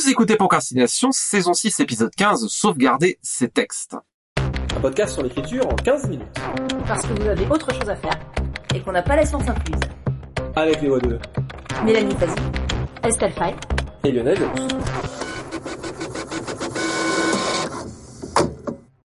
Vous écoutez Procrastination, saison 6, épisode 15, sauvegarder ses textes. Un podcast sur l'écriture en 15 minutes. Parce que vous avez autre chose à faire et qu'on n'a pas la science incluse. Avec les voix de Mélanie Fazi, Estelle Fay et Lionel Lelouch.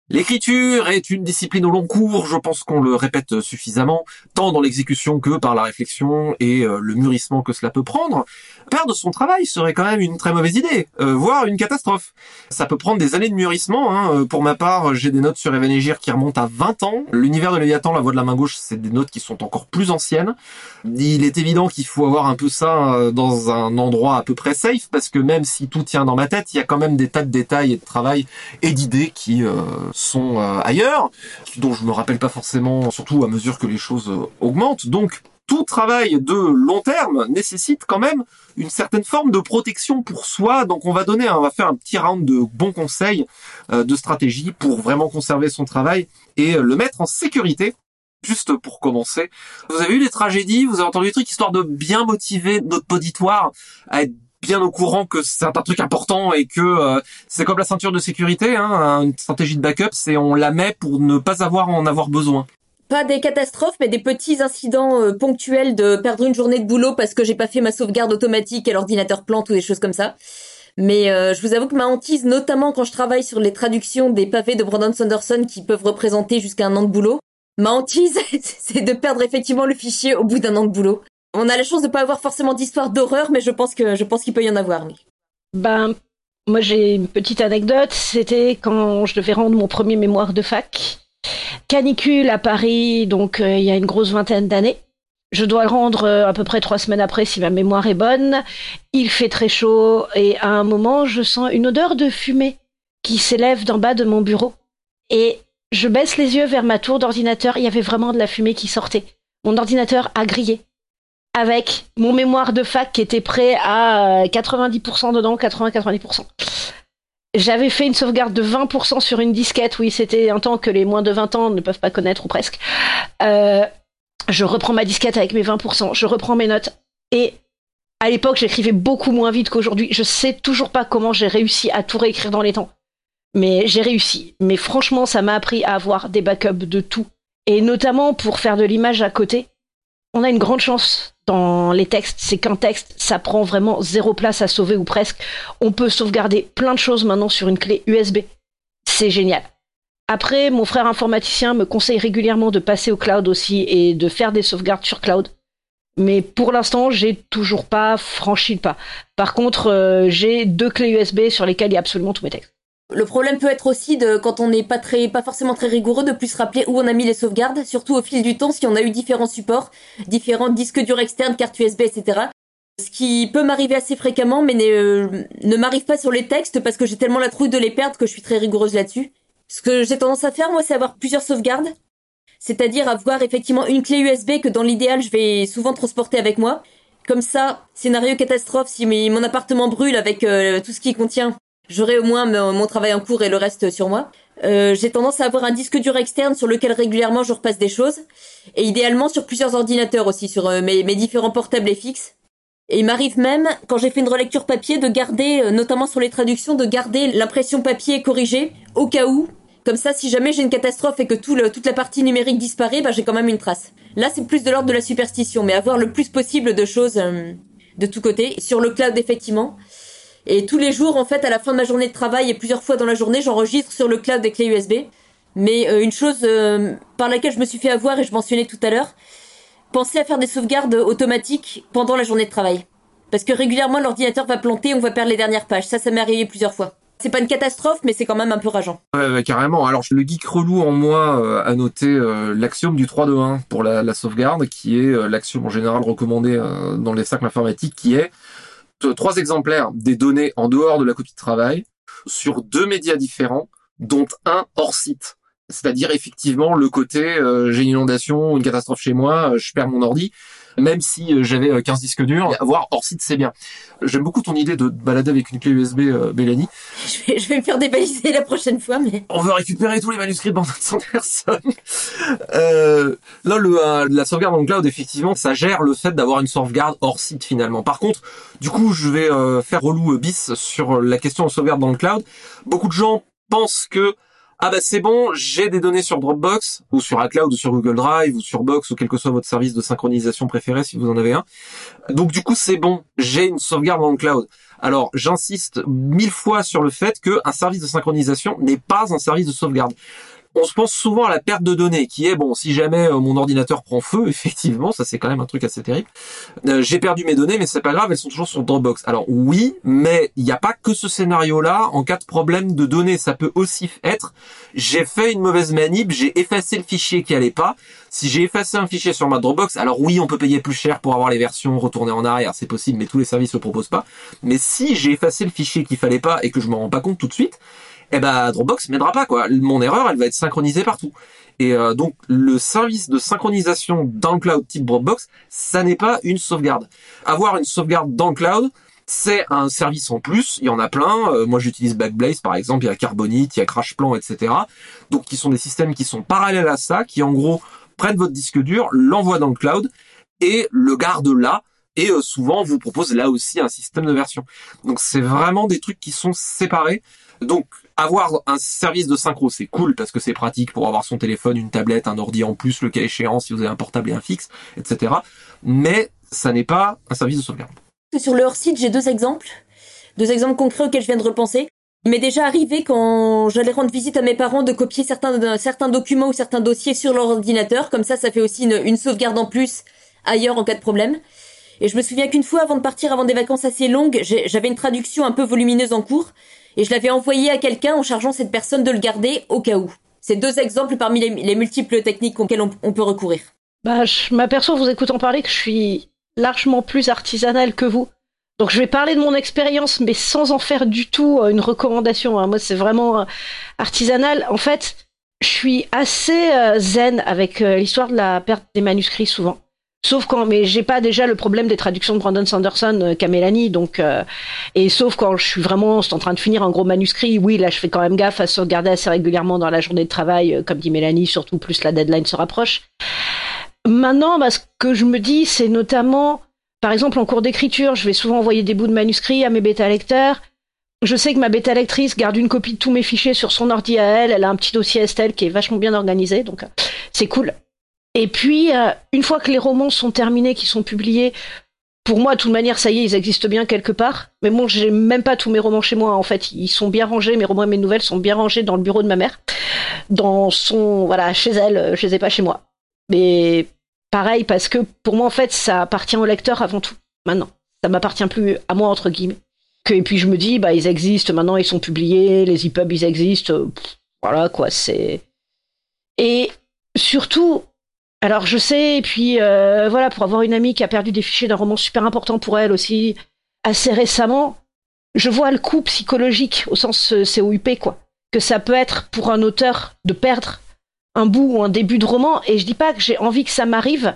L'écriture est une discipline au long cours, je pense qu'on le répète suffisamment, tant dans l'exécution que par la réflexion et euh, le mûrissement que cela peut prendre. Perdre son travail serait quand même une très mauvaise idée, euh, voire une catastrophe. Ça peut prendre des années de mûrissement. Hein. Euh, pour ma part, j'ai des notes sur Evanégir qui remontent à 20 ans. L'univers de Léviathan, la voix de la main gauche, c'est des notes qui sont encore plus anciennes. Il est évident qu'il faut avoir un peu ça dans un endroit à peu près safe, parce que même si tout tient dans ma tête, il y a quand même des tas de détails et de travail et d'idées qui sont euh, ailleurs, dont je me rappelle pas forcément, surtout à mesure que les choses euh, augmentent. Donc tout travail de long terme nécessite quand même une certaine forme de protection pour soi. Donc on va donner, on va faire un petit round de bons conseils, euh, de stratégie pour vraiment conserver son travail et le mettre en sécurité. Juste pour commencer, vous avez eu des tragédies, vous avez entendu des trucs histoire de bien motiver notre auditoire à être bien au courant que c'est un truc important et que euh, c'est comme la ceinture de sécurité, hein, une stratégie de backup, c'est on la met pour ne pas avoir en avoir besoin. Pas des catastrophes, mais des petits incidents euh, ponctuels de perdre une journée de boulot parce que j'ai pas fait ma sauvegarde automatique et l'ordinateur plante ou des choses comme ça. Mais euh, je vous avoue que ma hantise, notamment quand je travaille sur les traductions des pavés de Brandon Sanderson qui peuvent représenter jusqu'à un an de boulot, ma hantise, c'est de perdre effectivement le fichier au bout d'un an de boulot. On a la chance de pas avoir forcément d'histoire d'horreur, mais je pense que je pense qu'il peut y en avoir. Ben, moi j'ai une petite anecdote. C'était quand je devais rendre mon premier mémoire de fac. Canicule à Paris, donc euh, il y a une grosse vingtaine d'années. Je dois le rendre euh, à peu près trois semaines après si ma mémoire est bonne. Il fait très chaud et à un moment je sens une odeur de fumée qui s'élève d'en bas de mon bureau. Et je baisse les yeux vers ma tour d'ordinateur, il y avait vraiment de la fumée qui sortait. Mon ordinateur a grillé avec mon mémoire de fac qui était prêt à 90% euh, dedans, 80-90%. J'avais fait une sauvegarde de 20% sur une disquette, oui, c'était un temps que les moins de 20 ans ne peuvent pas connaître ou presque. Euh, je reprends ma disquette avec mes 20%, je reprends mes notes et à l'époque j'écrivais beaucoup moins vite qu'aujourd'hui. Je sais toujours pas comment j'ai réussi à tout réécrire dans les temps. Mais j'ai réussi. Mais franchement, ça m'a appris à avoir des backups de tout. Et notamment pour faire de l'image à côté. On a une grande chance dans les textes, c'est qu'un texte, ça prend vraiment zéro place à sauver ou presque. On peut sauvegarder plein de choses maintenant sur une clé USB. C'est génial. Après, mon frère informaticien me conseille régulièrement de passer au cloud aussi et de faire des sauvegardes sur cloud. Mais pour l'instant, j'ai toujours pas franchi le pas. Par contre, euh, j'ai deux clés USB sur lesquelles il y a absolument tous mes textes. Le problème peut être aussi de quand on n'est pas très, pas forcément très rigoureux, de plus se rappeler où on a mis les sauvegardes, surtout au fil du temps, si on a eu différents supports, différents disques durs externes, cartes USB, etc. Ce qui peut m'arriver assez fréquemment, mais euh, ne m'arrive pas sur les textes parce que j'ai tellement la trouille de les perdre que je suis très rigoureuse là-dessus. Ce que j'ai tendance à faire, moi, c'est avoir plusieurs sauvegardes. C'est-à-dire avoir effectivement une clé USB que dans l'idéal, je vais souvent transporter avec moi. Comme ça, scénario catastrophe, si mon appartement brûle avec euh, tout ce qui contient, j'aurai au moins mon travail en cours et le reste sur moi. Euh, j'ai tendance à avoir un disque dur externe sur lequel régulièrement je repasse des choses, et idéalement sur plusieurs ordinateurs aussi, sur euh, mes, différents portables et fixes. Et il m'arrive même, quand j'ai fait une relecture papier, de garder, euh, notamment sur les traductions, de garder l'impression papier corrigée, au cas où. Comme ça, si jamais j'ai une catastrophe et que tout le, toute la partie numérique disparaît, bah, j'ai quand même une trace. Là, c'est plus de l'ordre de la superstition, mais avoir le plus possible de choses de tous côtés. Sur le cloud, effectivement. Et tous les jours, en fait, à la fin de ma journée de travail et plusieurs fois dans la journée, j'enregistre sur le cloud des clés USB. Mais euh, une chose euh, par laquelle je me suis fait avoir et je mentionnais tout à l'heure, pensez à faire des sauvegardes automatiques pendant la journée de travail. Parce que régulièrement, l'ordinateur va planter, on va perdre les dernières pages. Ça, ça m'est arrivé plusieurs fois. C'est pas une catastrophe, mais c'est quand même un peu rageant. Ouais, carrément. Alors, le geek relou en moi euh, a noté l'axiome du 3 2 1 pour la, la sauvegarde, qui est l'axiome en général recommandé dans les cercles informatiques, qui est trois exemplaires des données en dehors de la copie de travail sur deux médias différents, dont un hors site. C'est-à-dire effectivement le côté euh, j'ai une inondation, une catastrophe chez moi, euh, je perds mon ordi. Même si euh, j'avais euh, 15 disques durs, avoir hors site c'est bien. J'aime beaucoup ton idée de te balader avec une clé USB, euh, Mélanie. Je vais, je vais me faire débaliser la prochaine fois, mais On veut récupérer tous les manuscrits de Brandon Sanderson. euh, là, le, euh, la sauvegarde en cloud, effectivement, ça gère le fait d'avoir une sauvegarde hors site finalement. Par contre, du coup, je vais euh, faire relou euh, bis sur la question de sauvegarde dans le cloud. Beaucoup de gens pensent que ah bah c'est bon, j'ai des données sur Dropbox ou sur iCloud ou sur Google Drive ou sur Box ou quel que soit votre service de synchronisation préféré si vous en avez un. Donc du coup c'est bon, j'ai une sauvegarde dans le cloud. Alors j'insiste mille fois sur le fait qu'un service de synchronisation n'est pas un service de sauvegarde. On se pense souvent à la perte de données, qui est bon, si jamais euh, mon ordinateur prend feu, effectivement, ça c'est quand même un truc assez terrible. Euh, j'ai perdu mes données, mais c'est pas grave, elles sont toujours sur Dropbox. Alors oui, mais il n'y a pas que ce scénario-là. En cas de problème de données, ça peut aussi être j'ai fait une mauvaise manip, j'ai effacé le fichier qui allait pas. Si j'ai effacé un fichier sur ma Dropbox, alors oui, on peut payer plus cher pour avoir les versions retournées en arrière, c'est possible, mais tous les services le proposent pas. Mais si j'ai effacé le fichier qu'il fallait pas et que je me rends pas compte tout de suite, eh ben Dropbox m'aidera pas quoi. Mon erreur, elle va être synchronisée partout. Et euh, donc le service de synchronisation dans le cloud type Dropbox, ça n'est pas une sauvegarde. Avoir une sauvegarde dans le cloud, c'est un service en plus. Il y en a plein. Euh, moi, j'utilise Backblaze par exemple. Il y a Carbonite, il y a CrashPlan, etc. Donc, qui sont des systèmes qui sont parallèles à ça, qui en gros prennent votre disque dur, l'envoient dans le cloud et le gardent là. Et euh, souvent, vous propose là aussi un système de version. Donc, c'est vraiment des trucs qui sont séparés. Donc, avoir un service de synchro, c'est cool parce que c'est pratique pour avoir son téléphone, une tablette, un ordi en plus, le cas échéant, si vous avez un portable et un fixe, etc. Mais ça n'est pas un service de sauvegarde. sur le hors-site, j'ai deux exemples. Deux exemples concrets auxquels je viens de repenser. Il m'est déjà arrivé quand j'allais rendre visite à mes parents de copier certains, documents ou certains dossiers sur leur ordinateur. Comme ça, ça fait aussi une sauvegarde en plus ailleurs en cas de problème. Et je me souviens qu'une fois, avant de partir, avant des vacances assez longues, j'avais une traduction un peu volumineuse en cours et je l'avais envoyé à quelqu'un en chargeant cette personne de le garder au cas où. C'est deux exemples parmi les, les multiples techniques auxquelles on, peut recourir. Bah, je m'aperçois, vous écoutant parler, que je suis largement plus artisanale que vous. Donc je vais parler de mon expérience, mais sans en faire du tout une recommandation. Hein. Moi, c'est vraiment artisanal. En fait, je suis assez zen avec l'histoire de la perte des manuscrits souvent. Sauf quand, mais j'ai pas déjà le problème des traductions de Brandon Sanderson euh, qu'a Mélanie, donc euh, et sauf quand je suis vraiment en train de finir un gros manuscrit, oui là je fais quand même gaffe à sauvegarder assez régulièrement dans la journée de travail, euh, comme dit Mélanie, surtout plus la deadline se rapproche. Maintenant, bah, ce que je me dis, c'est notamment, par exemple en cours d'écriture, je vais souvent envoyer des bouts de manuscrits à mes bêta lecteurs. Je sais que ma bêta lectrice garde une copie de tous mes fichiers sur son ordi à elle. Elle a un petit dossier Estelle qui est vachement bien organisé, donc c'est cool. Et puis, euh, une fois que les romans sont terminés, qui sont publiés, pour moi, de toute manière, ça y est, ils existent bien quelque part. Mais bon, j'ai même pas tous mes romans chez moi. En fait, ils sont bien rangés. Mes romans et mes nouvelles sont bien rangés dans le bureau de ma mère, dans son, voilà, chez elle. Je les ai pas chez moi. Mais pareil, parce que pour moi, en fait, ça appartient au lecteur avant tout. Maintenant, ça m'appartient plus à moi entre guillemets. Et puis je me dis, bah, ils existent. Maintenant, ils sont publiés. Les EPUB, ils existent. Voilà, quoi. C'est et surtout, alors je sais, et puis euh, voilà, pour avoir une amie qui a perdu des fichiers d'un roman super important pour elle aussi, assez récemment, je vois le coup psychologique au sens euh, COUP, quoi. Que ça peut être pour un auteur de perdre un bout ou un début de roman, et je dis pas que j'ai envie que ça m'arrive,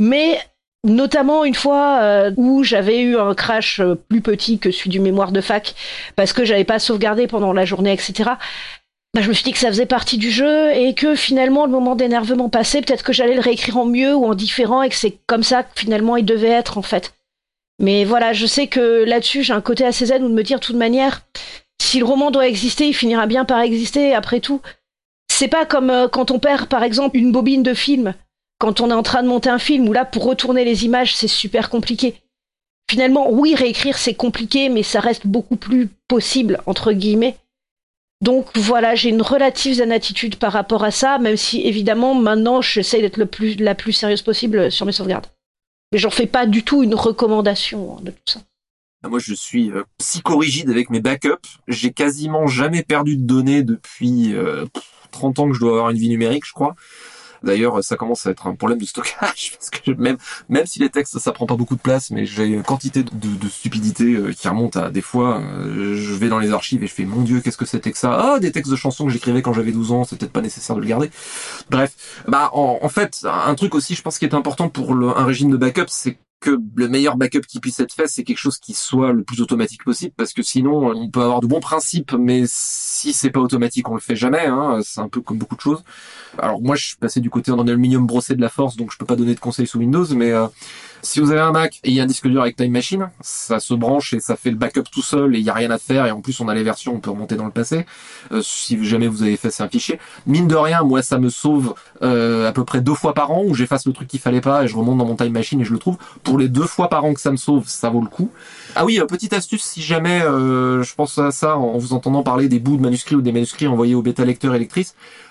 mais notamment une fois euh, où j'avais eu un crash euh, plus petit que celui du mémoire de fac, parce que j'avais pas sauvegardé pendant la journée, etc bah, je me suis dit que ça faisait partie du jeu et que finalement le moment d'énervement passé, peut-être que j'allais le réécrire en mieux ou en différent et que c'est comme ça que finalement il devait être en fait. Mais voilà, je sais que là-dessus j'ai un côté assez zen où de me dire de toute manière, si le roman doit exister, il finira bien par exister après tout. C'est pas comme euh, quand on perd par exemple une bobine de film, quand on est en train de monter un film où là pour retourner les images c'est super compliqué. Finalement, oui, réécrire c'est compliqué, mais ça reste beaucoup plus possible entre guillemets. Donc voilà, j'ai une relative zen attitude par rapport à ça, même si évidemment maintenant j'essaie d'être le plus, la plus sérieuse possible sur mes sauvegardes. Mais j'en fais pas du tout une recommandation hein, de tout ça. Moi, je suis euh, psychorigide avec mes backups. J'ai quasiment jamais perdu de données depuis euh, 30 ans que je dois avoir une vie numérique, je crois. D'ailleurs, ça commence à être un problème de stockage parce que même même si les textes ça prend pas beaucoup de place, mais j'ai une quantité de, de stupidité euh, qui remonte à des fois. euh, je vais dans les archives et je fais mon Dieu, qu'est-ce que c'était que ça? Ah, des textes de chansons que j'écrivais quand j'avais 12 ans, c'est peut-être pas nécessaire de le garder. Bref, bah en, fait, un truc aussi, je pense qui est important pour un régime de backup, c'est que le meilleur backup qui puisse être fait, c'est quelque chose qui soit le plus automatique possible, parce que sinon, on peut avoir de bons principes, mais si c'est pas automatique, on le fait jamais. Hein, c'est un peu comme beaucoup de choses. Alors moi, je suis passé du côté en aluminium brossé de la force, donc je peux pas donner de conseils sous Windows, mais euh, si vous avez un Mac et il y a un disque dur avec Time Machine, ça se branche et ça fait le backup tout seul et il y a rien à faire et en plus on a les versions, on peut remonter dans le passé. Euh, si jamais vous avez c'est un fichier, mine de rien, moi ça me sauve euh, à peu près deux fois par an où j'efface le truc qu'il fallait pas et je remonte dans mon Time Machine et je le trouve. Pour les deux fois par an que ça me sauve, ça vaut le coup. Ah oui, euh, petite astuce, si jamais euh, je pense à ça en vous entendant parler des bouts de manuscrits ou des manuscrits envoyés au bêta lecteur et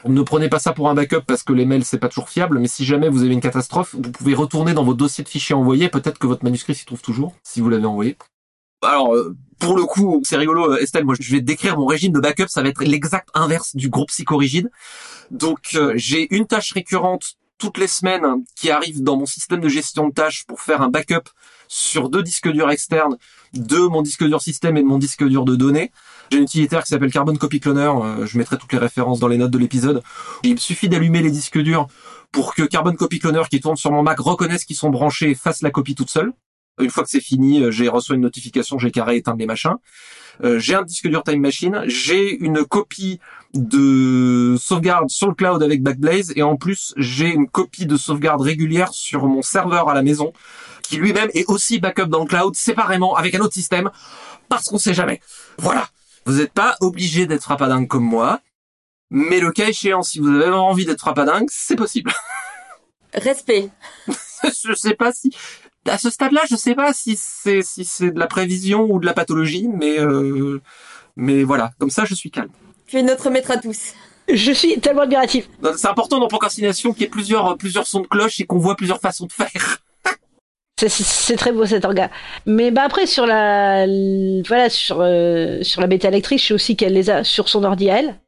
ne prenez pas ça pour un backup parce que les mails c'est pas toujours fiable, mais si jamais vous avez une catastrophe, vous pouvez retourner dans vos dossiers de fichiers peut-être que votre manuscrit s'y trouve toujours, si vous l'avez envoyé. Alors, euh, pour le coup, c'est rigolo, euh, Estelle, moi je vais décrire mon régime de backup, ça va être l'exact inverse du groupe psychorigide. Donc euh, j'ai une tâche récurrente toutes les semaines qui arrive dans mon système de gestion de tâches pour faire un backup sur deux disques durs externes de mon disque dur système et de mon disque dur de données. J'ai un utilitaire qui s'appelle Carbon Copy Cloner, je mettrai toutes les références dans les notes de l'épisode. Il suffit d'allumer les disques durs pour que Carbon Copy Cloner qui tourne sur mon Mac reconnaisse qu'ils sont branchés et fasse la copie toute seule. Une fois que c'est fini, euh, j'ai reçu une notification, j'ai carré éteindre les machins. Euh, j'ai un disque dur Time Machine, j'ai une copie de sauvegarde sur le cloud avec Backblaze et en plus j'ai une copie de sauvegarde régulière sur mon serveur à la maison qui lui-même est aussi backup dans le cloud séparément avec un autre système parce qu'on sait jamais. Voilà. Vous n'êtes pas obligé d'être frappadingue comme moi, mais le cas échéant, si vous avez envie d'être frappadingue, c'est possible. Respect. je sais pas si à ce stade-là, je sais pas si c'est si c'est de la prévision ou de la pathologie, mais euh, mais voilà, comme ça, je suis calme. Tu es notre maître à tous. Je suis tellement admiratif. C'est important dans procrastination qu'il y ait plusieurs plusieurs sons de cloche et qu'on voit plusieurs façons de faire. C'est- C'est c'est très beau cet orga. Mais bah après sur la voilà sur euh, sur la bêta électrique, je sais aussi qu'elle les a sur son ordi à elle.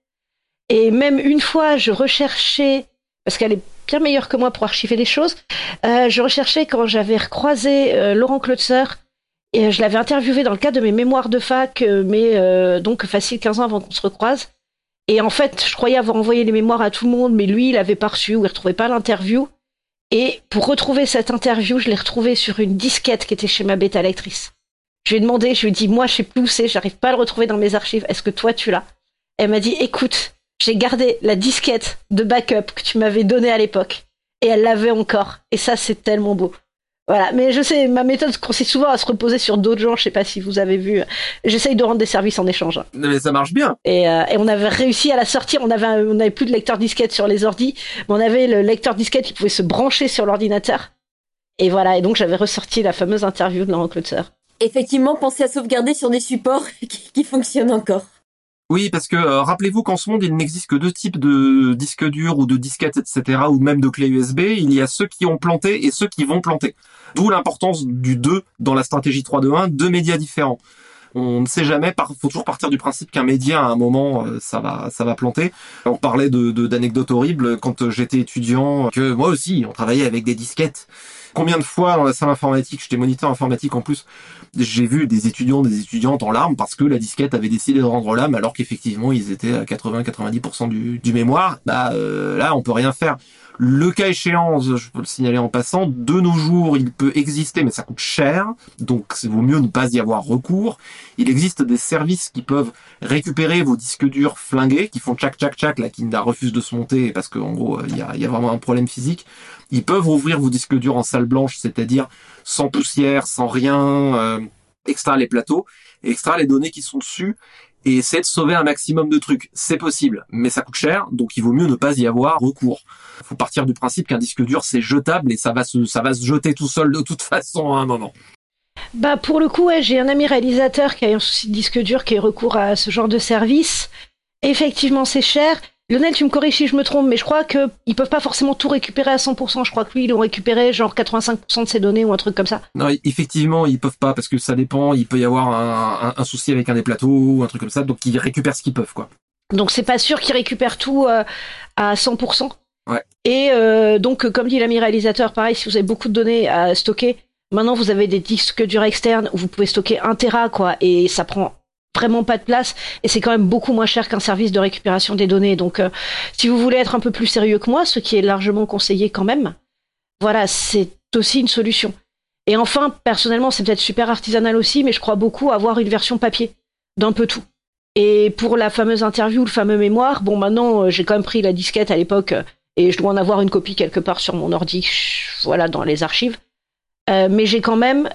Et même une fois, je recherchais parce qu'elle est bien meilleure que moi pour archiver les choses. euh, je recherchais quand j'avais recroisé euh, Laurent Klotzer et euh, je l'avais interviewé dans le cadre de mes mémoires de fac, euh, mais euh, donc facile 15 ans avant qu'on se recroise. Et en fait, je croyais avoir envoyé les mémoires à tout le monde, mais lui, il avait pas reçu ou il retrouvait pas l'interview. Et pour retrouver cette interview, je l'ai retrouvée sur une disquette qui était chez ma bêta lectrice. Je lui ai demandé, je lui ai dit, moi, je sais plus où c'est, j'arrive pas à le retrouver dans mes archives. Est-ce que toi, tu l'as? Elle m'a dit, écoute, j'ai gardé la disquette de backup que tu m'avais donnée à l'époque. Et elle l'avait encore. Et ça, c'est tellement beau. Voilà. Mais je sais, ma méthode consiste souvent à se reposer sur d'autres gens. Je sais pas si vous avez vu. J'essaye de rendre des services en échange. Mais ça marche bien. Et, euh, et on avait réussi à la sortir. On avait, un- on avait plus de lecteur disquette sur les ordis, mais on avait le lecteur disquette qui pouvait se brancher sur l'ordinateur. Et voilà. Et donc j'avais ressorti la fameuse interview de Laurent Klotzer. Effectivement, pensez à sauvegarder sur des supports qui, qui fonctionnent encore. Oui, parce que euh, rappelez-vous qu'en ce monde, il n'existe que deux types de disques durs ou de disquettes, etc., ou même de clés USB. Il y a ceux qui ont planté et ceux qui vont planter. D'où l'importance du 2 dans la stratégie 3 2 1, deux médias différents. On ne sait jamais, par, faut toujours partir du principe qu'un média, à un moment, euh, ça va, ça va planter. On parlait de- d'anecdotes horribles quand euh, j'étais étudiant, que moi aussi, on travaillait avec des disquettes. Combien de fois dans la salle informatique, j'étais moniteur informatique en plus, j'ai vu des étudiants, des étudiantes en larmes parce que la disquette avait décidé de rendre l'âme alors qu'effectivement ils étaient à 80-90% du, du mémoire. Bah euh, là on peut rien faire. Le cas échéant, je peux le signaler en passant, de nos jours il peut exister mais ça coûte cher, donc c'est vaut mieux ne pas y avoir recours. Il existe des services qui peuvent récupérer vos disques durs flingués, qui font tchac tchac tchac, là qui refusent de se monter parce qu'en gros il y a, il vraiment un problème physique. Ils peuvent ouvrir vos disques durs en salle blanche, c'est-à-dire sans poussière, sans rien, euh, extraire les plateaux, et extraire les données qui sont dessus, et essayer de sauver un maximum de trucs. C'est possible, mais ça coûte cher, donc il vaut mieux ne pas y avoir recours. Il faut partir du principe qu'un disque dur c'est jetable et ça va se, ça va se jeter tout seul de toute façon à un moment. Bah pour le coup, j'ai un ami réalisateur qui a un souci de disque dur qui a recours à ce genre de service. Effectivement, c'est cher. Lionel, tu me corriges si je me trompe, mais je crois que ils peuvent pas forcément tout récupérer à 100%. Je crois que lui, ils ont récupéré genre 85% de ses données ou un truc comme ça. Non, effectivement, ils peuvent pas parce que ça dépend. Il peut y avoir un, un- un souci avec un des plateaux ou un truc comme ça, donc ils récupèrent ce qu'ils peuvent, quoi. Donc c'est pas sûr qu'ils récupèrent tout euh, à 100%. Ouais. Et euh, donc, comme dit l'ami réalisateur, pareil, si vous avez beaucoup de données à stocker, maintenant vous avez des disques durs externes où vous pouvez stocker un Tera, quoi, et ça prend vraiment pas de place et c'est quand même beaucoup moins cher qu'un service de récupération des données. Donc, euh, si vous voulez être un peu plus sérieux que moi, ce qui est largement conseillé quand même, voilà, c'est aussi une solution. Et enfin, personnellement, c'est peut-être super artisanal aussi, mais je crois beaucoup avoir une version papier d'un peu tout. Et pour la fameuse interview, le fameux mémoire, bon, maintenant, euh, j'ai quand même pris la disquette à l'époque euh, et je dois en avoir une copie quelque part sur mon ordi, voilà, dans les archives. Mais j'ai quand même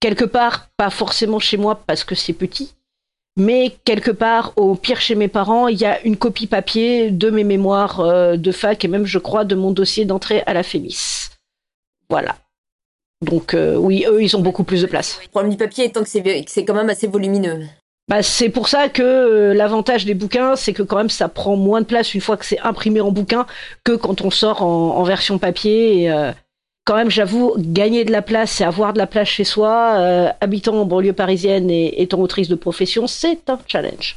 quelque part, pas forcément chez moi parce que c'est petit, mais quelque part, au pire chez mes parents, il y a une copie papier de mes mémoires euh, de fac et même, je crois, de mon dossier d'entrée à la FEMIS. Voilà. Donc euh, oui, eux, ils ont beaucoup plus de place. Le problème du papier étant que c'est quand même assez volumineux. Bah, c'est pour ça que euh, l'avantage des bouquins, c'est que quand même ça prend moins de place une fois que c'est imprimé en bouquin que quand on sort en, en version papier. Et, euh, quand même, j'avoue, gagner de la place et avoir de la place chez soi, euh, habitant en banlieue parisienne et étant autrice de profession, c'est un challenge.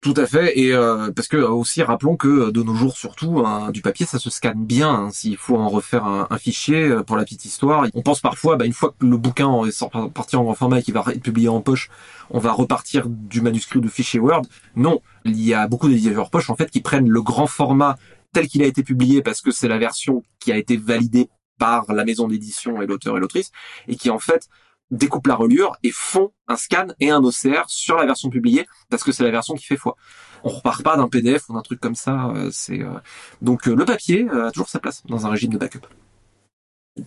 Tout à fait, et euh, parce que euh, aussi rappelons que euh, de nos jours surtout, hein, du papier ça se scanne bien. hein, S'il faut en refaire un, fichier euh, pour la petite histoire, on pense parfois, bah, une fois que le bouquin est parti en grand format et qu'il va être publié en poche, on va repartir du manuscrit ou du fichier Word. Non, il y a beaucoup d'éditeurs poche en fait qui prennent le grand format tel qu'il a été publié parce que c'est la version qui a été validée par la maison d'édition et l'auteur et l'autrice, et qui en fait découpent la reliure et font un scan et un OCR sur la version publiée parce que c'est la version qui fait foi. On repart pas d'un PDF ou d'un truc comme ça. euh, C'est euh, donc euh, le papier a toujours sa place dans un régime de backup.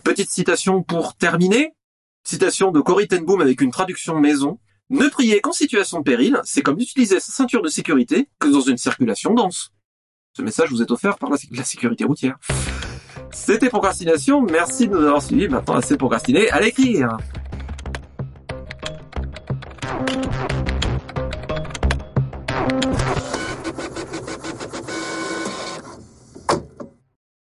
Petite citation pour terminer. Citation de Cory ten Boom avec une traduction maison. Ne prier qu'en situation de péril, c'est comme d'utiliser sa ceinture de sécurité que dans une circulation dense. Ce message vous est offert par la sécurité routière. C'était Procrastination, merci de nous avoir suivis. Maintenant, assez procrastiné, à l'écrire